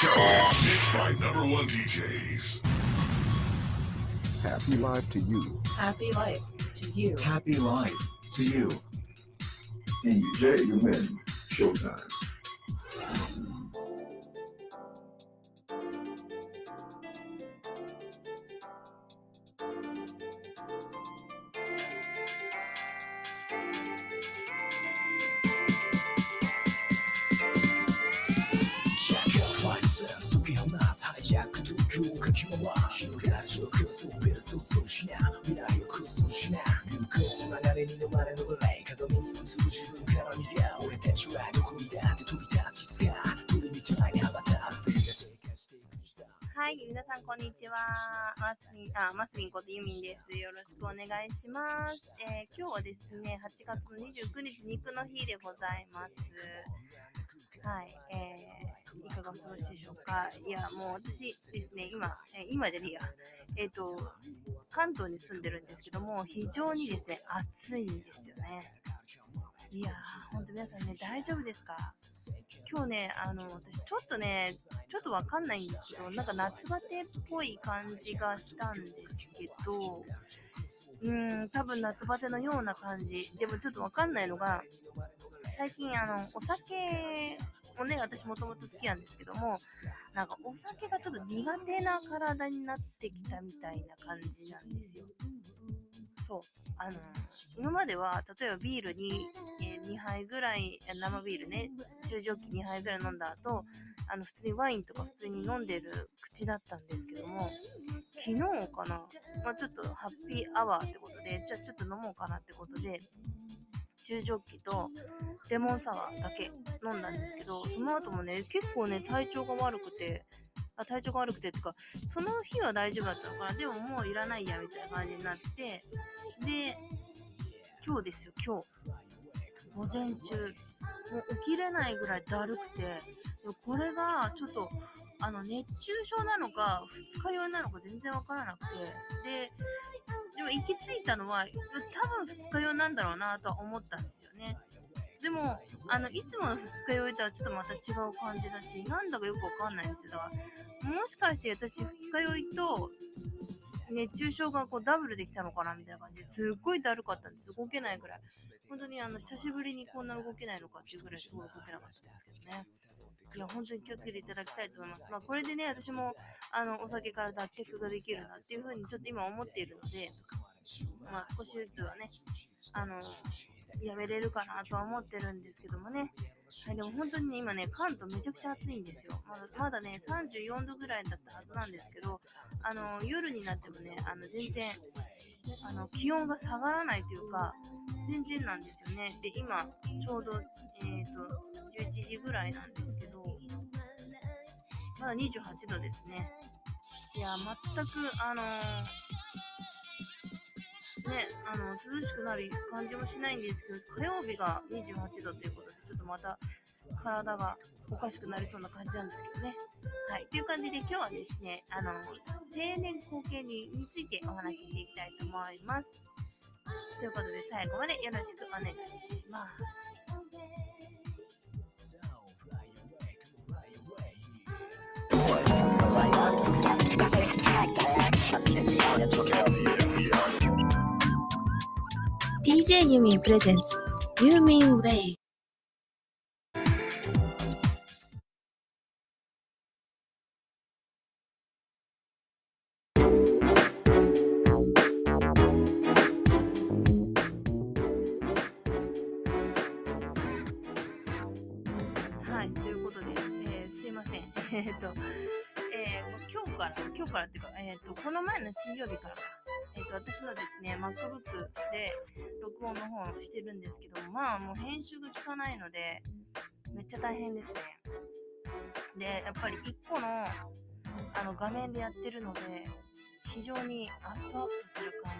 Show. Mixed by number one DJs. Happy life to you. Happy life to you. Happy life to you. And DJ Yumin Showtime. い、皆さんこんにちは。マスミン、あ、マスミンことユミンです。よろしくお願いします。えー今日はですね、8月の29日肉の日でございます。はい、えーいかがお過ごしでしょうか？いや、もう私ですね、今、えー今じゃねえや。えっ、と、関東に住んでるんですけども、非常にですね、暑いんですよね。いやー、ほんと皆さんね、大丈夫ですか？今日ね、あの、私ちょっとね、ちょっとわかんないんですけど、なんか夏バテっぽい感じがしたんですけど、うーん、多分夏バテのような感じ。でもちょっとわかんないのが、最近あの、お酒をね、私もともと好きなんですけども、なんかお酒がちょっと苦手な体になってきたみたいな感じなんですよ。そう。あの、今までは、例えばビールに、えー2杯ぐらい、生ビールね、中ジョッキ2杯ぐらい飲んだ後、あの、普通にワインとか普通に飲んでる口だったんですけども、昨日かな、まあちょっとハッピーアワーってことで、じゃあちょっと飲もうかなってことで、中ジョッキとレモンサワーだけ飲んだんですけど、その後もね、結構ね、体調が悪くて、あ体調が悪くてってか、その日は大丈夫だったのかな、でももういらないや、みたいな感じになって、で、今日ですよ、今日。午前中、もう起きれないぐらいだるくて、これがちょっと、あの、熱中症なのか、二日酔いなのか全然わからなくて、で、でも行き着いたのは、多分二日酔いなんだろうなとは思ったんですよね。でも、あの、いつもの二日酔いとはちょっとまた違う感じだし、なんだかよくわかんないんですよ。だから、もしかして私二日酔いと、熱中症がこうダブルできたのかなみたいな感じですっごいだるかったんです。動けないぐらい。本当にあの、久しぶりにこんな動けないのかっていうぐらいすごい動けなかったですけどね。いや、本当に気をつけていただきたいと思います。まあ、これでね、私も、あの、お酒から脱却ができるなっていうふうにちょっと今思っているので、まあ、少しずつはね、あの、やめれるかなとは思ってるんですけどもね。はい、でも本当にね、今ね、関東めちゃくちゃ暑いんですよ。まだまだね、34度ぐらいだったはずなんですけど、あの、夜になってもね、あの、全然、あの、気温が下がらないというか、全然なんですよね。で、今、ちょうど、えっ、と、11時ぐらいなんですけど、まだ28度ですね。いや、全く、あのーね、あの、涼しくなる感じもしないんですけど、火曜日が28度ということで、ちょっとまた体がおかしくなりそうな感じなんですけどね。はい。という感じで今日はですね、あの、青年後見にについてお話ししていきたいと思います。ということで最後までよろしくお願いします。DJ ユミンプレゼンツユーミンウェイえっと、えー今日から、今日からっていうか、えっ、と、この前の水曜日からか、えっ、と、私のですね、MacBook で録音の方をしてるんですけど、まあ、もう編集が効かないので、めっちゃ大変ですね。で、やっぱり一個の、あの、画面でやってるので、非常にアップアップする感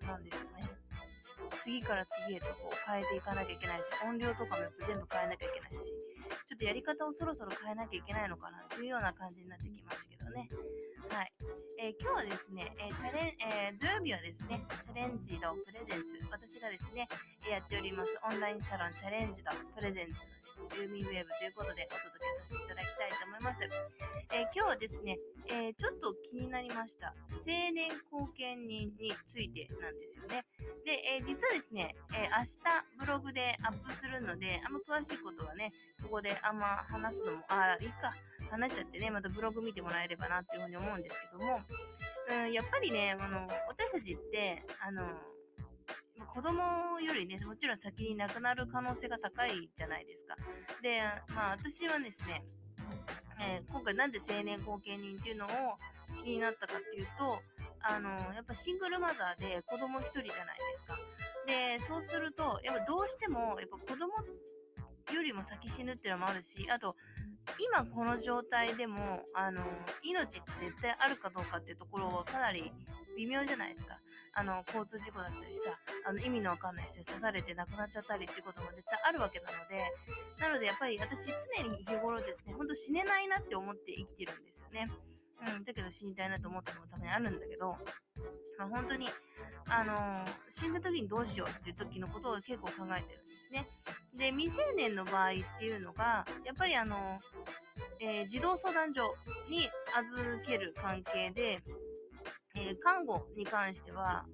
じなんですよ。次から次へとこう変えていかなきゃいけないし、音量とかもやっぱ全部変えなきゃいけないし、ちょっとやり方をそろそろ変えなきゃいけないのかなというような感じになってきましたけどね。はい。えー今日はですね、えーチャレン、えー土曜日はですね、チャレンジドプレゼンツ、私がですね、やっておりますオンラインサロンチャレンジドプレゼンツのユーミンウェーブということでお届けさせていただきたいと思います。えー今日はですね、えーちょっと気になりました。青年後見人についてなんですよね。で、えー実はですね、え明日ブログでアップするので、あんま詳しいことはね、ここであんま話すのも、ああ、いいか、話しちゃってね、またブログ見てもらえればなっていうふうに思うんですけども、うん、やっぱりね、あの、私たちって、あの、子供よりね、もちろん先に亡くなる可能性が高いじゃないですか。で、まあ私はですね、えー今回なんで青年後見人っていうのを気になったかっていうと、あの、やっぱシングルマザーで子供一人じゃないですか。で、そうすると、やっぱどうしても、やっぱ子供よりも先死ぬっていうのもあるし、あと、今この状態でも、あの、命って絶対あるかどうかっていうところはかなり微妙じゃないですか。あの、交通事故だったりさ、あの、意味のわかんない人に刺されて亡くなっちゃったりっていうことも絶対あるわけなので、なのでやっぱり私常に日頃ですね、ほんと死ねないなって思って生きてるんですよね。うん、だけど死にたいなと思ったのもたまにあるんだけど、まあ、本当に、あのー死んだ時にどうしようっていう時のことを結構考えてるですね。で、未成年の場合っていうのが、やっぱりあのえー児童相談所に預ける関係で、えー看護に関しては、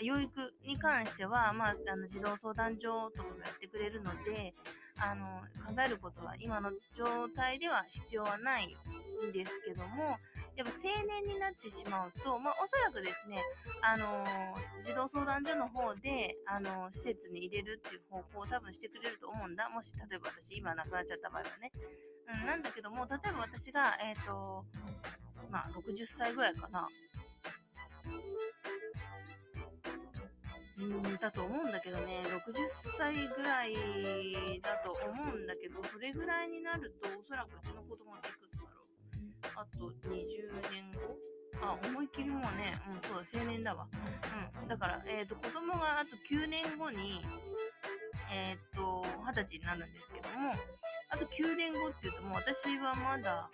養育に関しては、まあ、あの児童相談所とかがやってくれるので、あの考えることは今の状態では必要はないんですけども、やっぱ青年になってしまうと、まあ、おそらくですね、あのー児童相談所の方で、あのー施設に入れるっていう方向を多分してくれると思うんだ。もし、例えば私今亡くなっちゃった場合はね。うん、なんだけども、例えば私が、えっ、と、まあ、60歳ぐらいかな。うん、だと思うんだけどね、60歳ぐらいだと思うんだけど、それぐらいになると、おそらくうちの子供っていくつだろう。あと20年後？あ、思いっきりもうね、うん、そうだ、青年だわ。うん。だから、えっ、と、子供があと9年後に、えっ、と、20歳になるんですけども、あと9年後っていうともう私はまだ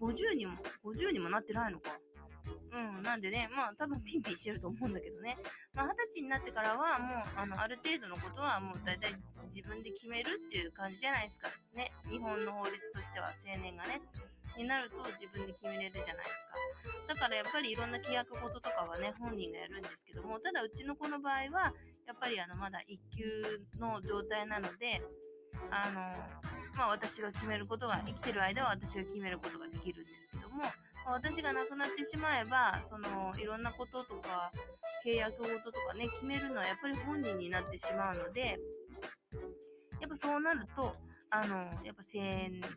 50にも、50にもなってないのか。うん、なんでね、まあ多分ピンピンしてると思うんだけどね。まあ二十歳になってからはもう、あの、ある程度のことはもう大体自分で決めるっていう感じじゃないですか。ね。日本の法律としては青年がね。になると自分で決めれるじゃないですか。だからやっぱりいろんな契約事とかはね、本人がやるんですけども、ただうちの子の場合は、やっぱりあの、まだ一級の状態なので、あの、まあ私が決めることが、生きてる間は私が決めることができるんですけども、私が亡くなってしまえば、その、いろんなこととか、契約事とかね、決めるのはやっぱり本人になってしまうので、やっぱそうなると、あの、やっぱ青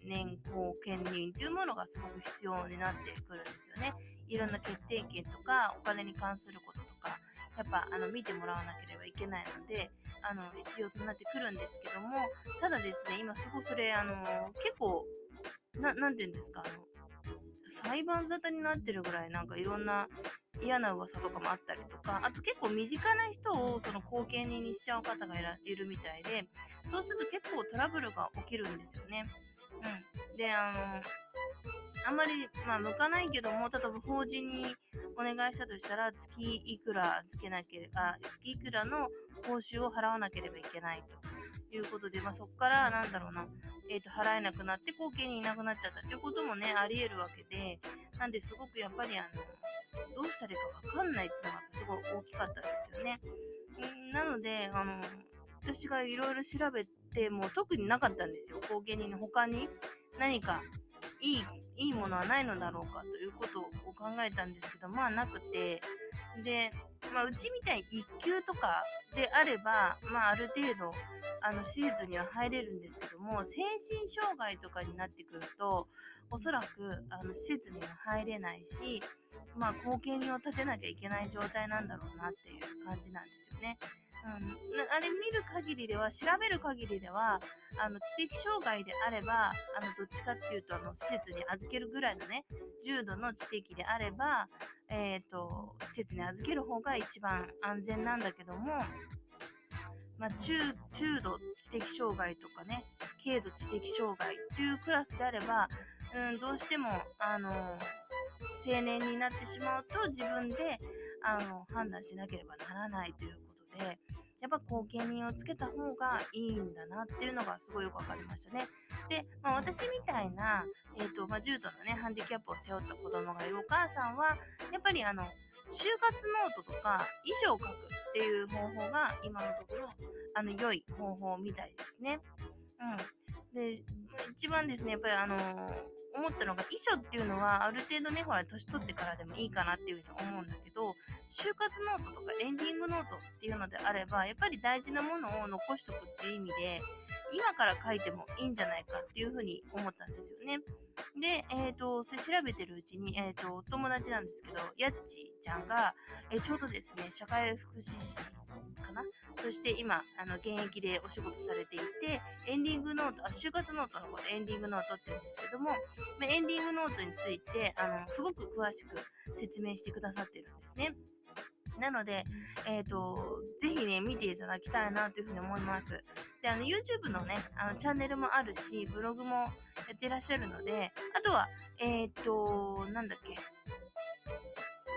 年後見人というものがすごく必要になってくるんですよね。いろんな決定権とか、お金に関することとか、やっぱ、あの、見てもらわなければいけないので、あの、必要となってくるんですけども、ただですね、今すごいそれ、あの、結構、な、なんて言うんですか、あの、裁判沙汰になってるぐらいなんかいろんな嫌な噂とかもあったりとか、あと結構身近な人をその後見人にしちゃう方がいるみたいで、そうすると結構トラブルが起きるんですよね。うん。で、あの、あんまり、まあ、向かないけども、例えば法人にお願いしたとしたら、月いくらつけなければ、月いくらの報酬を払わなければいけないということで、まあ、そこから、なんだろうな、えっ、と、払えなくなって後見にいなくなっちゃったということもね、あり得るわけで、なんで、すごくやっぱり、あの、どうしたらいいかわかんないっていうのがすごい大きかったんですよね。んなので、あの、私がいろいろ調べても特になかったんですよ。後見人の他に何かいい、いいものはないのだろうかということを考えたんですけど、まあなくて、で、まあうちみたいに一級とかであれば、まあある程度、あの、施設には入れるんですけども、精神障害とかになってくると、おそらく、あの、施設には入れないし、まあ、後見人を立てなきゃいけない状態なんだろうなっていう感じなんですよね。うん、あれ見る限りでは、調べる限りでは、あの、知的障害であれば、あの、どっちかっていうと、あの、施設に預けるぐらいのね、重度の知的であれば、えっ、と、施設に預ける方が一番安全なんだけども、まあ、中、中度知的障害とかね、軽度知的障害というクラスであれば、うん、どうしても、あの、青年になってしまうと自分で、あの、判断しなければならないということで、やっぱ後見人をつけた方がいいんだなっていうのがすごいよくわかりましたね。で、まあ、私みたいな、えっ、と、まあ、重度のね、ハンディキャップを背負った子供がいるお母さんは、やっぱりあの、就活ノートとか遺書を書くっていう方法が今のところ、あの、良い方法みたいですね。うん。で、一番ですね、やっぱりあの思ったのが、遺書っていうのは、ある程度ね、ほら、年取ってからでもいいかなっていうふうに思うんだけど、終活ノートとかエンディングノートっていうのであれば、やっぱり大事なものを残しとくっていう意味で、今から書いてもいいんじゃないかっていうふうに思ったんですよね。で、えっ、と、それ調べてるうちに、えっ、と、お友達なんですけど、やっちちゃんが、えーちょうどですね、社会福祉士かなそして今、あの、現役でお仕事されていて、エンディングノート、あ、終活ノートのことエンディングノートって言うんですけども、まエンディングノートについて、あの、すごく詳しく説明してくださってるんですね。なので、えっ、と、ぜひね、見ていただきたいなというふうに思います。で、あの、YouTube のね、あの、チャンネルもあるし、ブログもやってらっしゃるので、あとは、えっ、と、なんだっけ、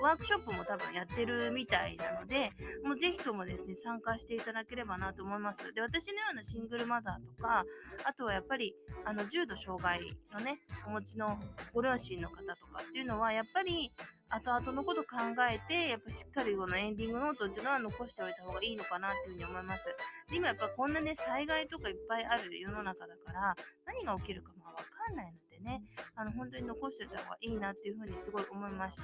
ワークショップも多分やってるみたいなので、もうぜひともですね、参加していただければなと思います。で、私のようなシングルマザーとか、あとはやっぱり、あの、重度障害のね、お持ちのご両親の方とかっていうのは、やっぱり、後々のこと考えて、やっぱしっかりこのエンディングノートっていうのは残しておいた方がいいのかなっていうふうに思います。で、今やっぱこんなね、災害とかいっぱいある世の中だから、何が起きるかまあわかんないのでね、あの、本当に残しておいた方がいいなっていうふうにすごい思いました。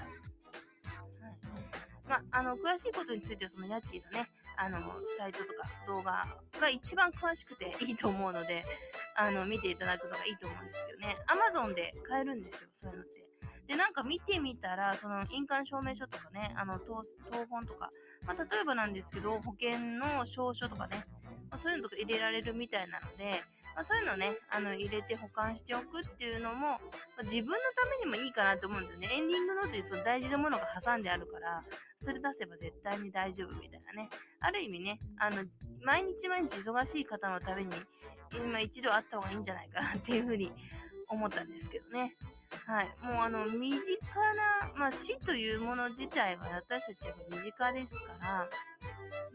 まあ、あの、詳しいことについては、その家賃のね、あの、サイトとか動画が一番詳しくていいと思うので、あの、見ていただくのがいいと思うんですけどね。Amazon で買えるんですよ、そういうのって。で、なんか見てみたら、その印鑑証明書とかね、あの、当当本とか、まあ、例えばなんですけど、保険の証書とかね、まあ、そういうのとか入れられるみたいなので、まあ、そういうのをね、あの、入れて保管しておくっていうのも、まあ自分のためにもいいかなと思うんですよね。エンディングノートにその大事なものが挟んであるから、それ出せば絶対に大丈夫みたいなね。ある意味ね、あの、毎日毎日忙しい方のために、今一度あった方がいいんじゃないかなっていうふうに思ったんですけどね。はい。もうあの、身近な、まあ死というもの自体は私たちは身近ですから、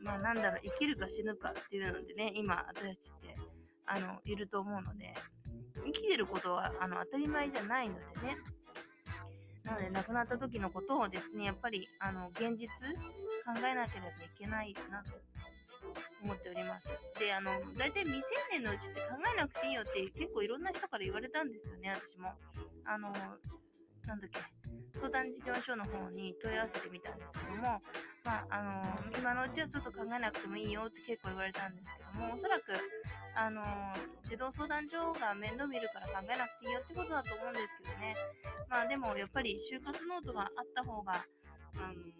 まあなんだろう、生きるか死ぬかっていうのでね、今私たちって、あの、いると思うので、生きてることはあの当たり前じゃないのでね。なので、亡くなった時のことをですね、やっぱり、あの、現実考えなければいけないなと思っております。で、あの、大体未成年のうちって考えなくていいよって結構いろんな人から言われたんですよね、私も。あの、なんだっけ、相談事業所の方に問い合わせてみたんですけども、まあ、あの、今のうちはちょっと考えなくてもいいよって結構言われたんですけども、おそらく、あの、児童相談所が面倒見るから考えなくていいよってことだと思うんですけどね。まあでもやっぱり終活ノートがあった方が、うん、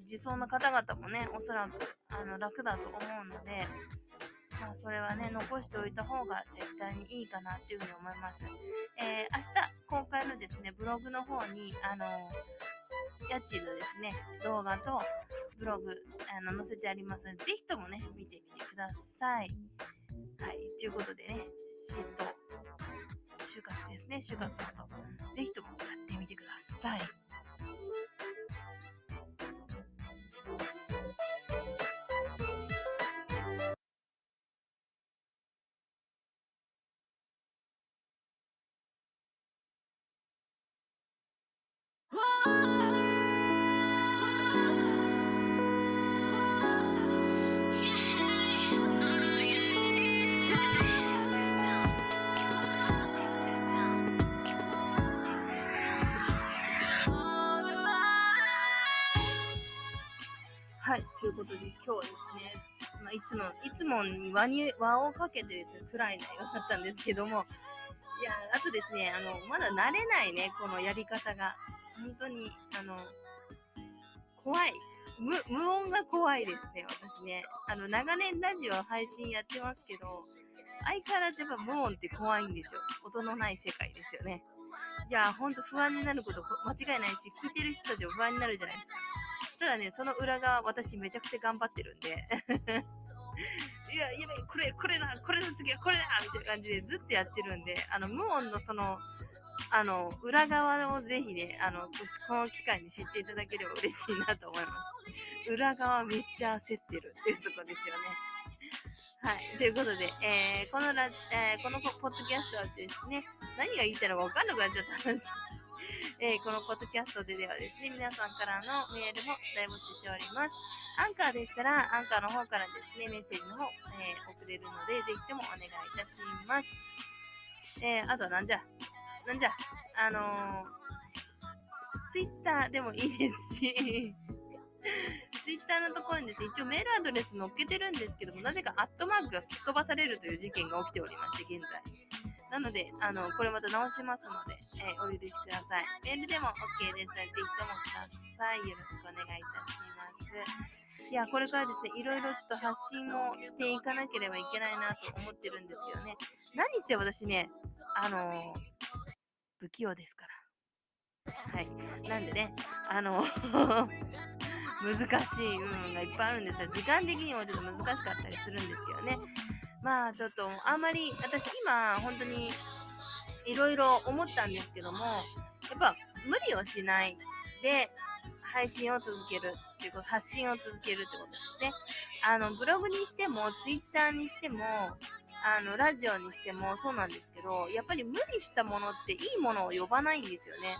遺族の方々もね、おそらくあの楽だと思うので、まあそれはね、残しておいた方が絶対にいいかなっていうふうに思います。えー、明日公開のですね、ブログの方に、あの、やっちんのですね、動画とブログ、あの、載せてあります、ぜひともね、見てみてください。ということでね、嫉妬、就活ですね、就活のこと、ぜひともやってみてください。ということで今日はですね、まあ、いつも、いつもに輪に、輪をかけてですね、暗い内容だったんですけども、いや、あとですね、あの、まだ慣れないね、このやり方が。本当に、あの、怖い。無、無音が怖いですね、私ね。あの、長年ラジオ配信やってますけど、相変わらずやっぱ無音って怖いんですよ。音のない世界ですよね。いや、ほんと不安になること間違いないし、聞いてる人たちも不安になるじゃないですか。ただね、その裏側、私めちゃくちゃ頑張ってるんで。いや、やばい、これ、これだ、これの次はこれだみたいな感じでずっとやってるんで、あの、無音のその、あの、裏側をぜひね、あの、この機会に知っていただければ嬉しいなと思います。裏側めっちゃ焦ってるっていうとこですよね。はい。ということで、えーこのラ、えーこのポッドキャストはですね、何が言いたいのか分かんなくなっちゃった話。えーこのポッドキャストでではですね、皆さんからのメールも大募集しております。アンカーでしたら、アンカーの方からですね、メッセージの方、えー送れるので、ぜひともお願いいたします。えーあとはなんじゃ、なんじゃ、あのツイッターでもいいですし、ツイッターのところにですね、一応メールアドレス載っけてるんですけども、なぜかアットマークがすっ飛ばされるという事件が起きておりまして、現在。なので、あの、これまた直しますので、えーお許しください。メールでも OK です、ぜひともください。よろしくお願いいたします。いや、これからですね、いろいろちょっと発信をしていかなければいけないなと思ってるんですけどね。何せ私ね、あのー不器用ですから。はい。なんでね、あの 難しい部分がいっぱいあるんですよ。時間的にもちょっと難しかったりするんですけどね。まあちょっとあんまり、私今本当にいろいろ思ったんですけども、やっぱ無理をしないで配信を続けるっていうこと、発信を続けるってことですね。あの、ブログにしても、ツイッターにしても、あの、ラジオにしてもそうなんですけど、やっぱり無理したものっていいものを呼ばないんですよね。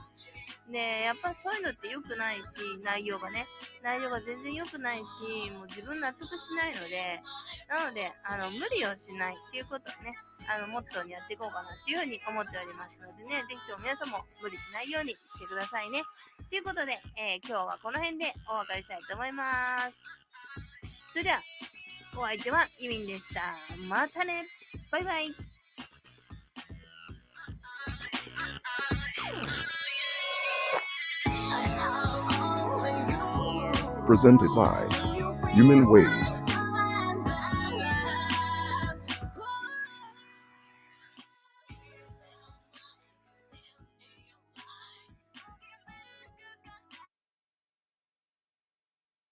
で、やっぱそういうのって良くないし、内容がね、内容が全然良くないし、もう自分納得しないので、なので、あの、無理をしないっていうことをね、あの、モットーにやっていこうかなっていうふうに思っておりますのでね、ぜひとも皆さんも無理しないようにしてくださいね。ということで、えー今日はこの辺でお別れしたいと思います。それでは、お相手はユミンでした。またねバイバイ Presented by Human Wave.